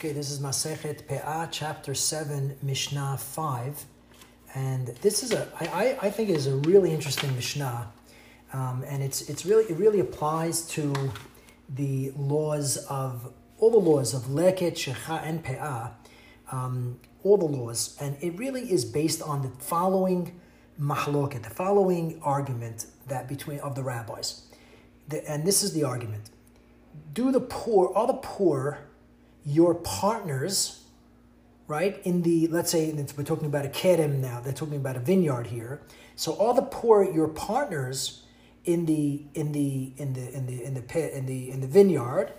Okay, this is Masechet Pe'ah, chapter 7, Mishnah 5. And this is a, I, I, think it is a really interesting Mishnah. Um, and it's, it's really, it really applies to the laws of, all the laws of Leket, Shecha, and Pe'ah, um, all the laws. And it really is based on the following mahloket, the following argument that between, of the rabbis. The, and this is the argument. Do the poor, are the poor your partners, right? In the, let's say, we're talking about a kerem now, they're talking about a vineyard here. So all the poor, your partners in the, in the, in the, in the, in the pit, in the, in the vineyard,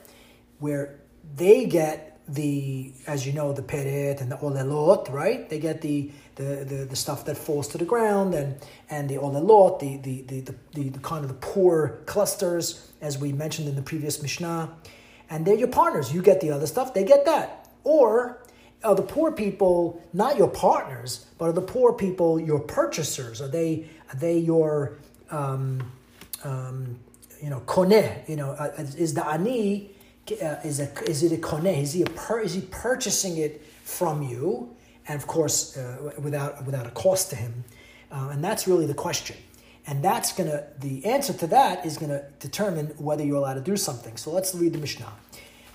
where they get the, as you know, the peret and the olelot, right? They get the, the, the, the, stuff that falls to the ground and, and the olelot, the, the, the, the, the, the kind of the poor clusters, as we mentioned in the previous Mishnah and they're your partners. You get the other stuff, they get that. Or are the poor people not your partners, but are the poor people your purchasers? Are they are they your um, um, you know kone? You know, uh, is the ani uh, is a is it a kone? Is he a per, is he purchasing it from you? And of course, uh, without without a cost to him, uh, and that's really the question. And that's gonna the answer to that is gonna determine whether you're allowed to do something. So let's read the Mishnah.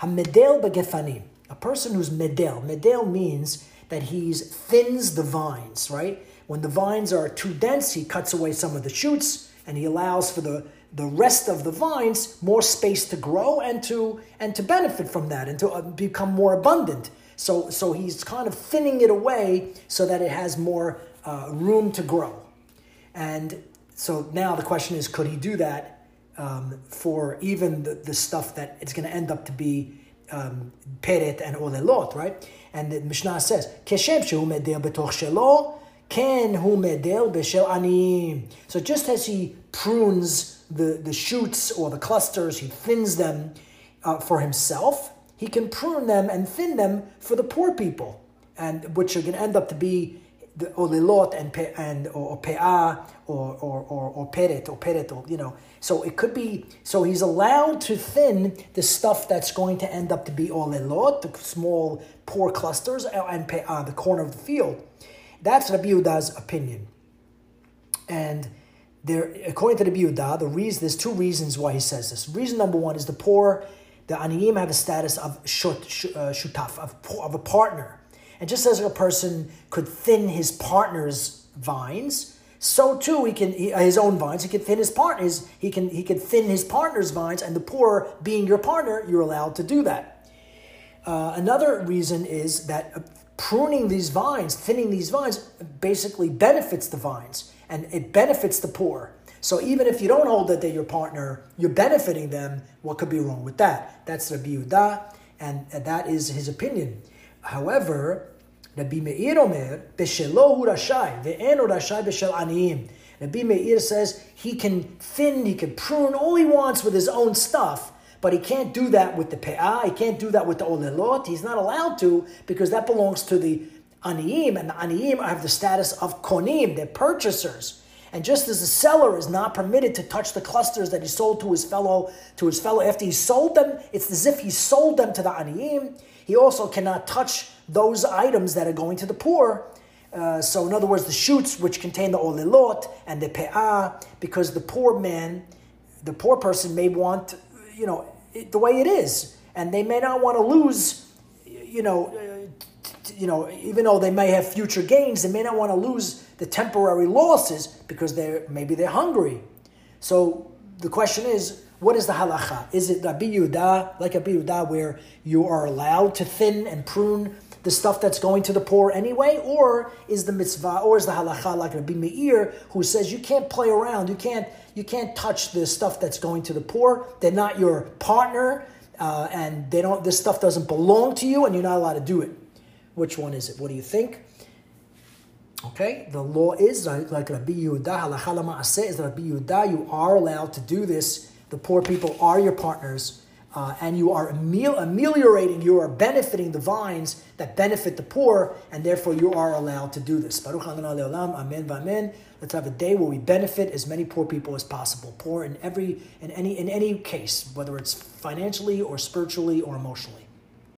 Hamedel begefanim. A person who's medel. Medel means that he thins the vines, right? When the vines are too dense, he cuts away some of the shoots and he allows for the, the rest of the vines more space to grow and to and to benefit from that and to uh, become more abundant. So so he's kind of thinning it away so that it has more uh, room to grow. And so now the question is, could he do that um, for even the, the stuff that it's going to end up to be um, peret and olelot, right? And the Mishnah says, "Keshem shehu medel betoch shelo, ken hu medel b'shel aniyim." So just as he prunes the, the shoots or the clusters, he thins them uh, for himself. He can prune them and thin them for the poor people, and which are going to end up to be the olilot and pe, and or, pe'ah or or or, or peret or peret or you know. So it could be so he's allowed to thin the stuff that's going to end up to be olilot, the small poor clusters, and pe'ah, the corner of the field. That's Rabbi Yehuda's opinion, and. There, according to the Yehuda, the reason there's two reasons why he says this. Reason number one is the poor, the aniyim have a status of shut, uh, shutaf, of, of a partner. And just as a person could thin his partner's vines, so too he can his own vines. He can thin his partner's. He can he can thin his partner's vines, and the poor, being your partner, you're allowed to do that. Uh, another reason is that uh, pruning these vines, thinning these vines, basically benefits the vines, and it benefits the poor. So even if you don't hold that they're your partner, you're benefiting them. What could be wrong with that? That's Rabbi Yehuda, and that is his opinion. However, Rabbi Meir Omer, Beshelo rashai, ve'en rashai beshel aniyim. Rabbi Meir says he can thin, he can prune all he wants with his own stuff, but he can't do that with the pe'ah, he can't do that with the olelot, he's not allowed to because that belongs to the aniyim, and the aniyim have the status of konim, they're purchasers. And just as the seller is not permitted to touch the clusters that he sold to his fellow, to his fellow after he sold them, it's as if he sold them to the aniyim. He also cannot touch those items that are going to the poor. Uh, so, in other words, the shoots which contain the olilot and the pe'ah, because the poor man, the poor person may want, you know, it, the way it is, and they may not want to lose, you know, uh, you know, even though they may have future gains, they may not want to lose the temporary losses because they're maybe they're hungry. So the question is, what is the halacha? Is it Rabbi Yehuda, like Rabbi Yehuda, where you are allowed to thin and prune the stuff that's going to the poor anyway? Or is the mitzvah, or is the halacha like Rabbi Meir, who says you can't play around, you can't, you can't touch the stuff that's going to the poor. They're not your partner, uh, and they don't. This stuff doesn't belong to you, and you're not allowed to do it. Which one is it? What do you think? Okay, the law is like Rabbi Yehuda, halacha is Rabbi Yehuda. You are allowed to do this the poor people are your partners, uh, and you are ameliorating, you are benefiting the vines that benefit the poor, and therefore you are allowed to do this. Baruch Amen, Amen. Let's have a day where we benefit as many poor people as possible. Poor in every, in any, in any case, whether it's financially or spiritually or emotionally.